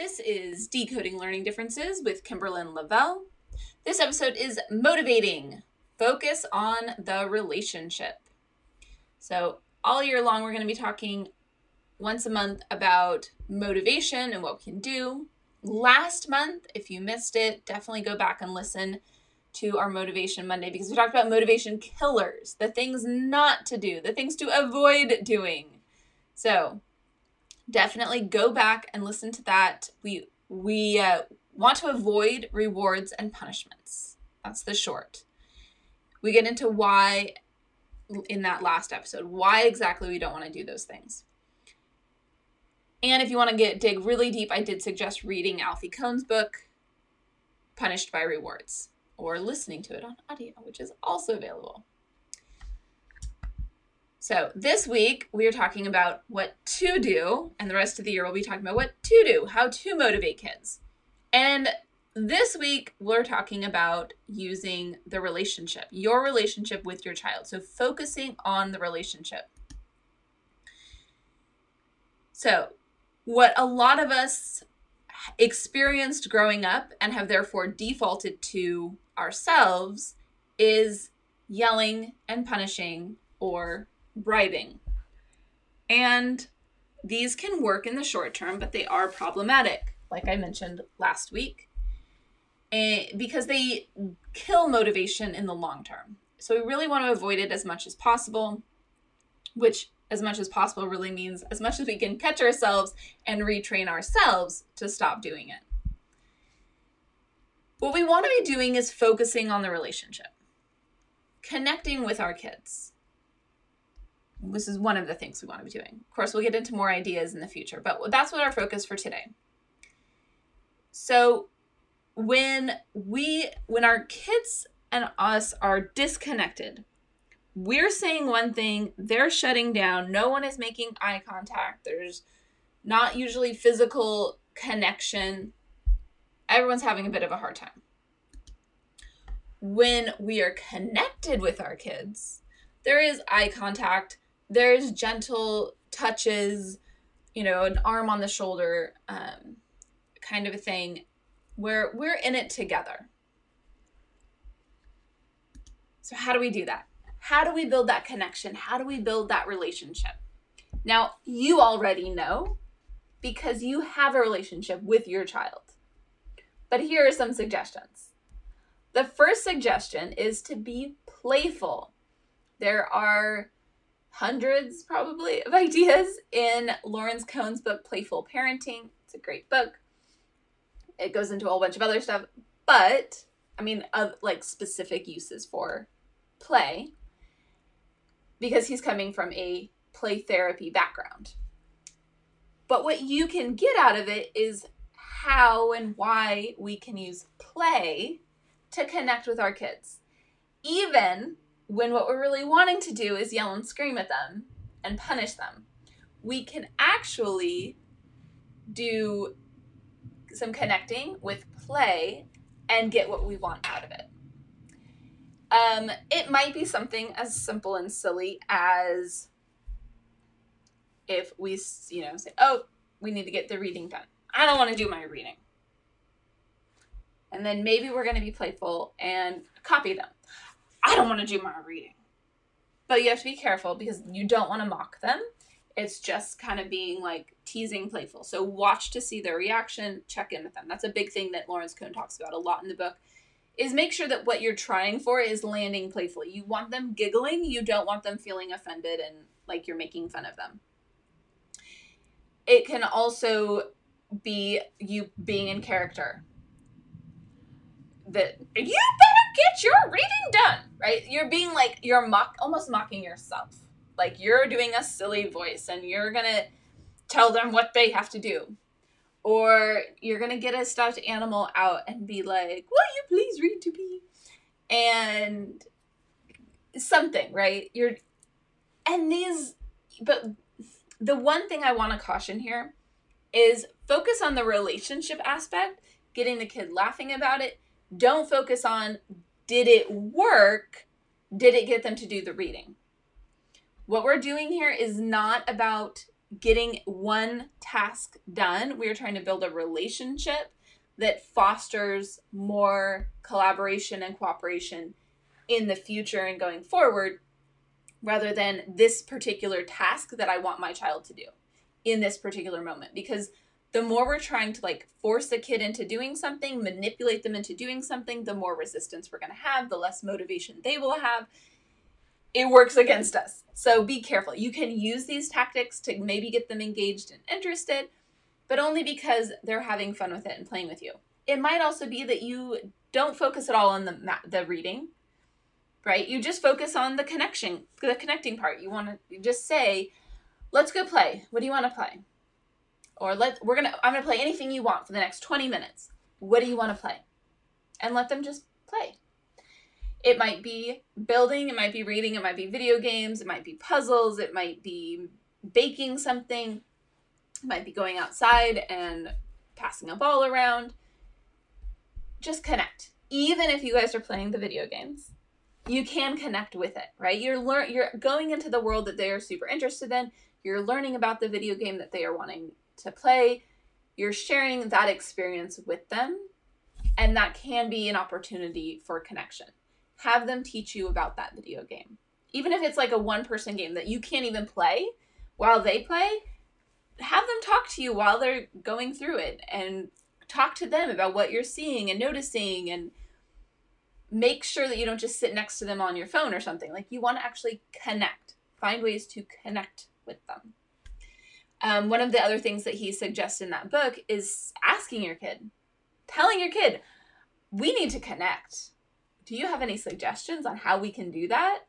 This is Decoding Learning Differences with Kimberlyn Lavelle. This episode is motivating. Focus on the relationship. So, all year long, we're going to be talking once a month about motivation and what we can do. Last month, if you missed it, definitely go back and listen to our Motivation Monday because we talked about motivation killers, the things not to do, the things to avoid doing. So, definitely go back and listen to that. We we uh, want to avoid rewards and punishments. That's the short. We get into why in that last episode, why exactly we don't want to do those things. And if you want to get dig really deep, I did suggest reading Alfie Kohn's book, Punished by Rewards, or listening to it on audio, which is also available. So this week we are talking about what to do, and the rest of the year we'll be talking about what to do, how to motivate kids. And this week we're talking about using the relationship, your relationship with your child. So focusing on the relationship. So, what a lot of us experienced growing up and have therefore defaulted to ourselves is yelling and punishing or bribing. And these can work in the short term, but they are problematic, like I mentioned last week, eh, because they kill motivation in the long term. So we really want to avoid it as much as possible, which as much as possible really means as much as we can catch ourselves and retrain ourselves to stop doing it. What we want to be doing is focusing on the relationship, connecting with our kids this is one of the things we want to be doing. Of course, we'll get into more ideas in the future, but that's what our focus for today. So, when we when our kids and us are disconnected, we're saying one thing, they're shutting down, no one is making eye contact. There's not usually physical connection. Everyone's having a bit of a hard time. When we are connected with our kids, there is eye contact, there's gentle touches, you know, an arm on the shoulder, um, kind of a thing where we're in it together. So, how do we do that? How do we build that connection? How do we build that relationship? Now, you already know because you have a relationship with your child. But here are some suggestions. The first suggestion is to be playful. There are hundreds probably of ideas in Lawrence Cohen's book Playful Parenting. It's a great book. It goes into a whole bunch of other stuff, but I mean, of like specific uses for play because he's coming from a play therapy background. But what you can get out of it is how and why we can use play to connect with our kids. Even when what we're really wanting to do is yell and scream at them and punish them. We can actually do some connecting with play and get what we want out of it. Um, it might be something as simple and silly as if we, you know, say, "Oh, we need to get the reading done. I don't want to do my reading." And then maybe we're going to be playful and copy them. I don't want to do my reading. But you have to be careful because you don't want to mock them. It's just kind of being like teasing, playful. So watch to see their reaction, check in with them. That's a big thing that Lawrence Cohen talks about a lot in the book. Is make sure that what you're trying for is landing playfully. You want them giggling, you don't want them feeling offended and like you're making fun of them. It can also be you being in character. That you better get your reading done, right? You're being like, you're mock, almost mocking yourself. Like you're doing a silly voice and you're to tell them what they have to do. Or you're to get a stuffed animal out and be like, will you please read to me? And something, right? You're, and these, but the one thing I want to caution here is focus on the relationship aspect, getting the kid laughing about it, don't focus on did it work? Did it get them to do the reading? What we're doing here is not about getting one task done. We are trying to build a relationship that fosters more collaboration and cooperation in the future and going forward rather than this particular task that I want my child to do in this particular moment because the more we're trying to like force a kid into doing something, manipulate them into doing something, the more resistance we're going to have, the less motivation they will have. It works against us. So be careful. You can use these tactics to maybe get them engaged and interested, but only because they're having fun with it and playing with you. It might also be that you don't focus at all on the the reading, right? You just focus on the connection, the connecting part. You want to just say, "Let's go play. What do you want to play?" Or let we're gonna I'm gonna play anything you want for the next 20 minutes. What do you want to play? And let them just play. It might be building, it might be reading, it might be video games, it might be puzzles, it might be baking something, it might be going outside and passing a ball around. Just connect. Even if you guys are playing the video games, you can connect with it, right? You're learn you're going into the world that they are super interested in. You're learning about the video game that they are wanting to play, you're sharing that experience with them, and that can be an opportunity for connection. Have them teach you about that video game. Even if it's like a one person game that you can't even play while they play, have them talk to you while they're going through it and talk to them about what you're seeing and noticing and make sure that you don't just sit next to them on your phone or something. Like you want to actually connect, find ways to connect with them. Um, one of the other things that he suggests in that book is asking your kid, telling your kid, we need to connect. Do you have any suggestions on how we can do that?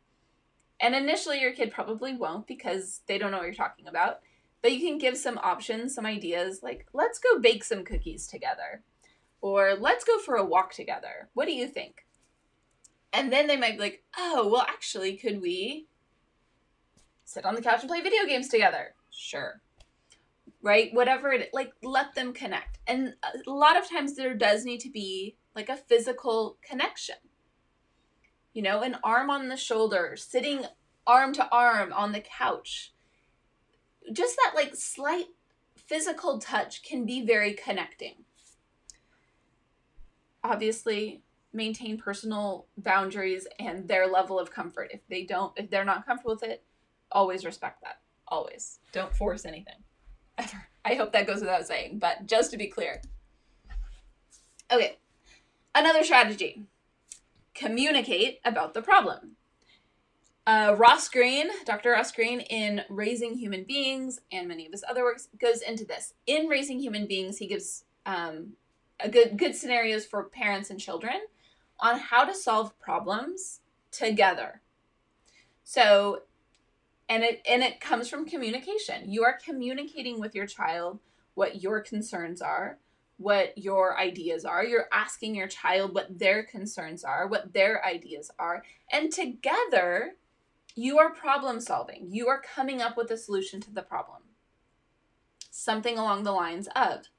And initially, your kid probably won't because they don't know what you're talking about. But you can give some options, some ideas like, let's go bake some cookies together, or let's go for a walk together. What do you think? And then they might be like, oh, well, actually, could we sit on the couch and play video games together? Sure right? Whatever it like let them connect. And a lot of times there does need to be like a physical connection. You know, an arm on the shoulder, sitting arm to arm on the couch. Just that like slight physical touch can be very connecting. Obviously, maintain personal boundaries and their level of comfort. If they don't, if they're not comfortable with it, always respect that. Always. Don't force anything ever. I hope that goes without saying, but just to be clear. Okay, another strategy communicate about the problem. Uh, Ross Greene, Dr. Ross Greene, in Raising Human Beings and many of his other works, goes into this. In Raising Human Beings, he gives um, a good good scenarios for parents and children on how to solve problems together. So and it and it comes from communication. You are communicating with your child what your concerns are what your ideas are. You're asking your child what their concerns are what their ideas are. And together you are problem solving. You are coming up with a solution to the problem. Something along the lines of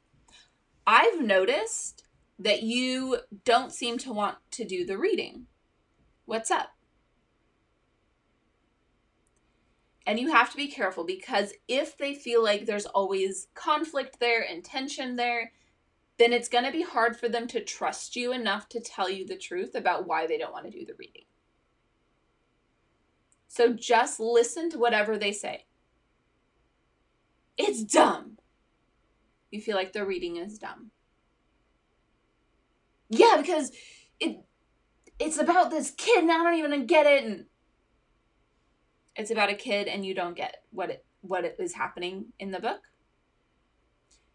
i've noticed that you don't seem to want to do the reading. What's up And you have to be careful because if they feel like there's always conflict there and tension there, then it's going to be hard for them to trust you enough to tell you the truth about why they don't want to do the reading. So just listen to whatever they say. It's dumb. You feel like the reading is dumb. Yeah, because it it's about this kid and I don't even get it and it's about a kid and you don't get what it what it is happening in the book.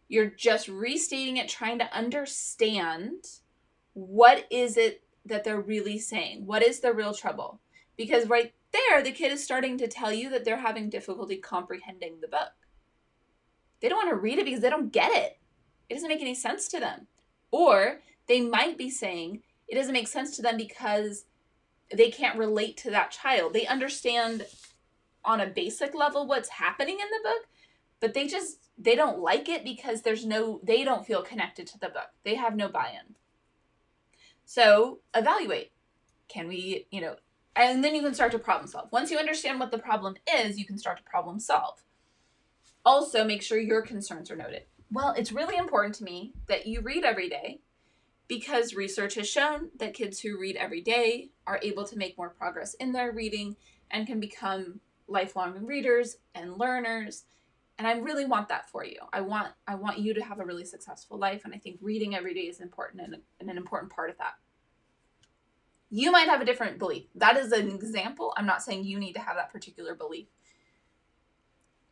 You're just restating it trying to understand what is it that they're really saying? What is the real trouble? Because right there the kid is starting to tell you that they're having difficulty comprehending the book. They don't want to read it because they don't get it. It doesn't make any sense to them. Or they might be saying it doesn't make sense to them because they can't relate to that child. They understand on a basic level what's happening in the book, but they just they don't like it because there's no they don't feel connected to the book. They have no buy-in. So, evaluate. Can we, you know, and then you can start to problem solve. Once you understand what the problem is, you can start to problem solve. Also, make sure your concerns are noted. Well, it's really important to me that you read every day because research has shown that kids who read every day are able to make more progress in their reading and can become lifelong readers and learners and i really want that for you. I want i want you to have a really successful life and i think reading every day is important and, and an important part of that. You might have a different belief. That is an example. I'm not saying you need to have that particular belief.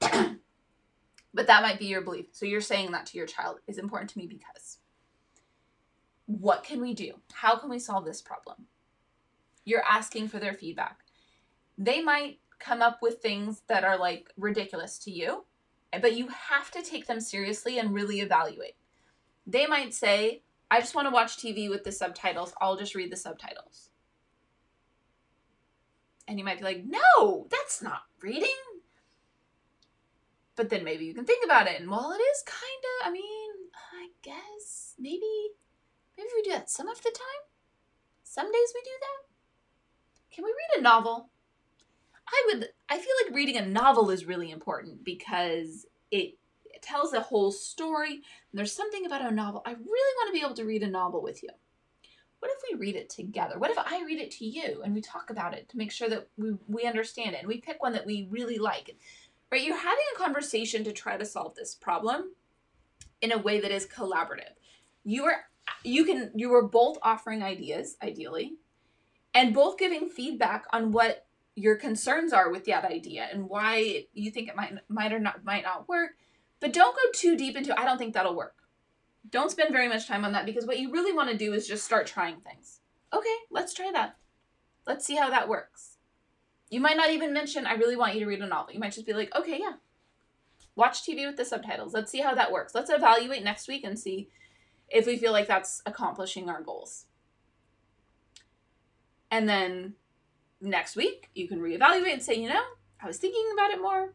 But that might be your belief. So you're saying that to your child is important to me because what can we do? How can we solve this problem? You're asking for their feedback. They might come up with things that are like ridiculous to you, but you have to take them seriously and really evaluate. They might say, I just want to watch TV with the subtitles. I'll just read the subtitles. And you might be like, no, that's not reading. But then maybe you can think about it. And while it is kind of, I mean, I guess maybe, maybe we do that some of the time. Some days we do that. Can we read a novel? I would I feel like reading a novel is really important because it, tells a whole story. And there's something about a novel. I really want to be able to read a novel with you. What if we read it together? What if I read it to you and we talk about it to make sure that we, we understand it and we pick one that we really like? Right? You're having a conversation to try to solve this problem in a way that is collaborative. You are you can you are both offering ideas, ideally, and both giving feedback on what your concerns are with that idea and why you think it might might or not might not work. But don't go too deep into I don't think that'll work. Don't spend very much time on that because what you really want to do is just start trying things. Okay, let's try that. Let's see how that works. You might not even mention I really want you to read a novel. You might just be like, "Okay, yeah. Watch TV with the subtitles. Let's see how that works. Let's evaluate next week and see if we feel like that's accomplishing our goals." And then next week you can reevaluate and say, you know, I was thinking about it more.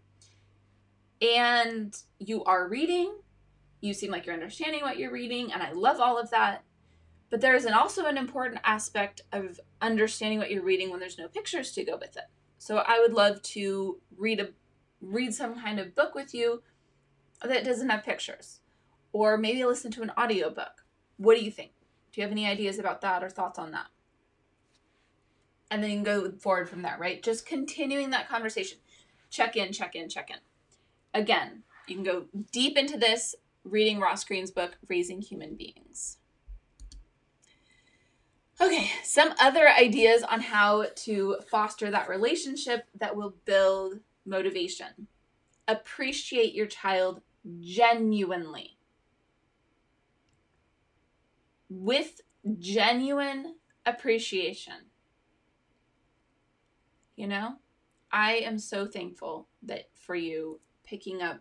And you are reading. You seem like you're understanding what you're reading, and I love all of that. But there is an, also an important aspect of understanding what you're reading when there's no pictures to go with it. So I would love to read a read some kind of book with you that doesn't have pictures. Or maybe listen to an audiobook. What do you think? Do you have any ideas about that or thoughts on that? And then you can go forward from there, right? Just continuing that conversation. Check in, check in, check in. Again, you can go deep into this reading Ross Greene's book, Raising Human Beings. Okay, some other ideas on how to foster that relationship that will build motivation. Appreciate your child genuinely. With genuine appreciation you know? I am so thankful that for you picking up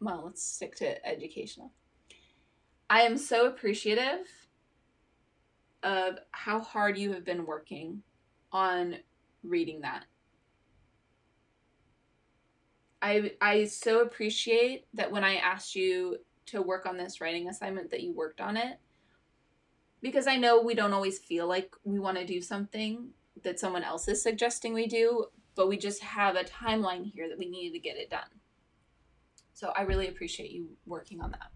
well, let's stick to educational. I am so appreciative of how hard you have been working on reading that. I I so appreciate that when I asked you to work on this writing assignment that you worked on it because I know we don't always feel like we want to do something that someone else is suggesting we do, but we just have a timeline here that we need to get it done. So I really appreciate you working on that.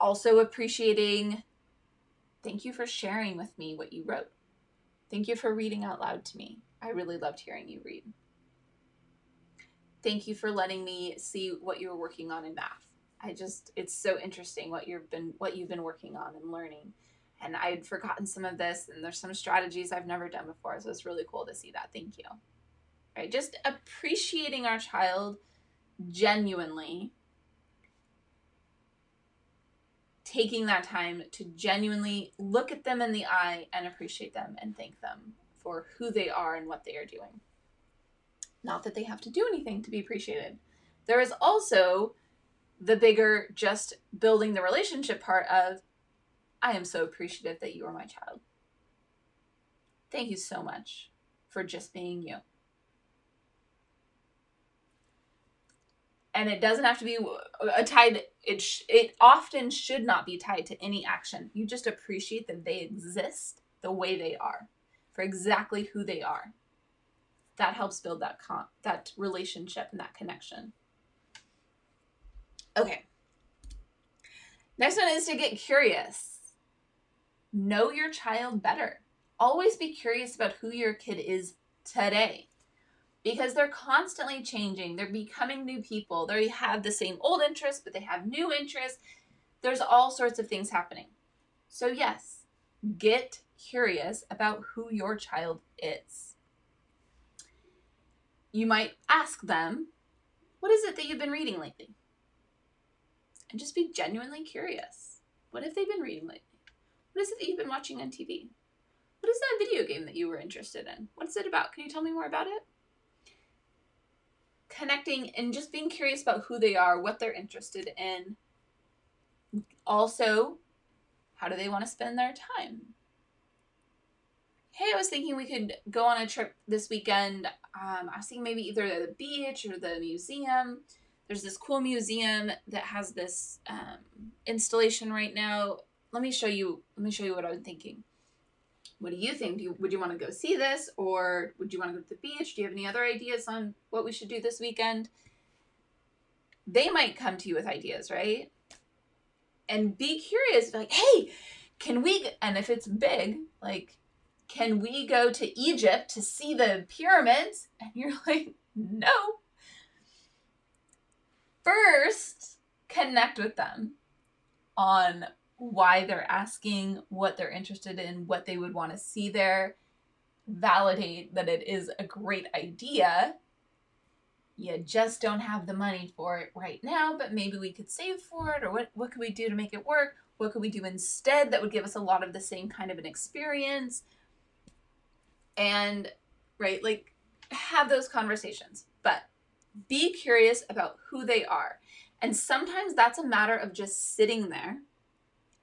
Also, appreciating, thank you for sharing with me what you wrote. Thank you for reading out loud to me. I really loved hearing you read. Thank you for letting me see what you were working on in math. I just it's so interesting what you've been what you've been working on and learning and I'd forgotten some of this, and there's some strategies I've never done before. So it's really cool to see that. Thank you. Right? Just appreciating our child genuinely, taking that time to genuinely look at them in the eye and appreciate them and thank them for who they are and what they are doing. Not that they have to do anything to be appreciated. There is also the bigger just building the relationship part of I am so appreciative that you are my child. Thank you so much for just being you. And it doesn't have to be uh, a tied. It sh- it often should not be tied to any action. You just appreciate that they exist the way they are, for exactly who they are. that helps build that con- that relationship and that connection. Okay. Next one is to get curious. Know your child better. Always be curious about who your kid is today because they're constantly changing. They're becoming new people. They have the same old interests, but they have new interests. There's all sorts of things happening. So, yes, get curious about who your child is. You might ask them, What is it that you've been reading lately? And just be genuinely curious. What have they been reading lately? What is it that you've been watching on TV? What is that video game that you were interested in? What's it about? Can you tell me more about it? Connecting and just being curious about who they are, what they're interested in. Also, how do they want to spend their time? Hey, I was thinking we could go on a trip this weekend. Um, I was thinking maybe either the beach or the museum. There's this cool museum that has this um, installation right now. Let me show you. Let me show you what I'm thinking. What do you think? Do you, would you want to go see this, or would you want to go to the beach? Do you have any other ideas on what we should do this weekend? They might come to you with ideas, right? And be curious, like, hey, can we? And if it's big, like, can we go to Egypt to see the pyramids? And you're like, no. First, connect with them on why they're asking, what they're interested in, what they would want to see there. Validate that it is a great idea. You just don't have the money for it right now, but maybe we could save for it, or what, what could we do to make it work? What could we do instead that would give us a lot of the same kind of an experience? And, right, like have those conversations, but be curious about who they are. And sometimes that's a matter of just sitting there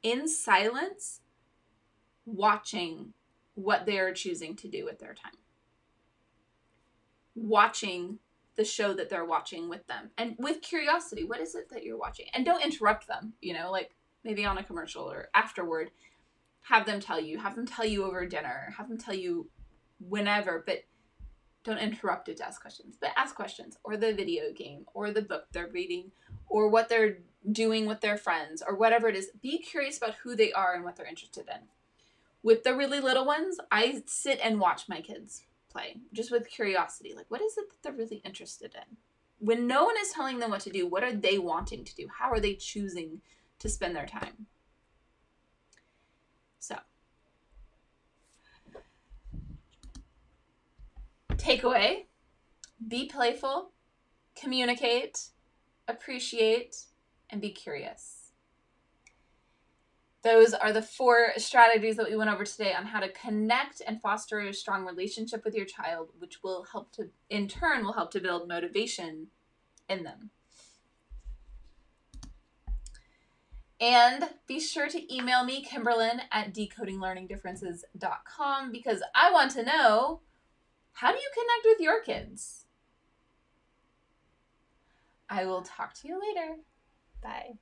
in silence, watching what they're choosing to do with their time. Watching the show that they're watching with them and with curiosity, what is it that you're watching? And don't interrupt them, you know, like maybe on a commercial or afterward. Have them tell you, have them tell you over dinner, have them tell you whenever, but don't interrupt it to ask questions, but ask questions or the video game or the book they're reading or what they're doing with their friends or whatever it is. Be curious about who they are and what they're interested in. With the really little ones, I sit and watch my kids play just with curiosity. Like, what is it that they're really interested in? When no one is telling them what to do, what are they wanting to do? How are they choosing to spend their time? So, takeaway be playful, communicate, appreciate, and be curious. Those are the four strategies that we went over today on how to connect and foster a strong relationship with your child, which will help to, in turn, will help to build motivation in them. And be sure to email me, Kimberlyn, at decodinglearningdifferences.com because I want to know how do you connect with your kids? I will talk to you later. Bye.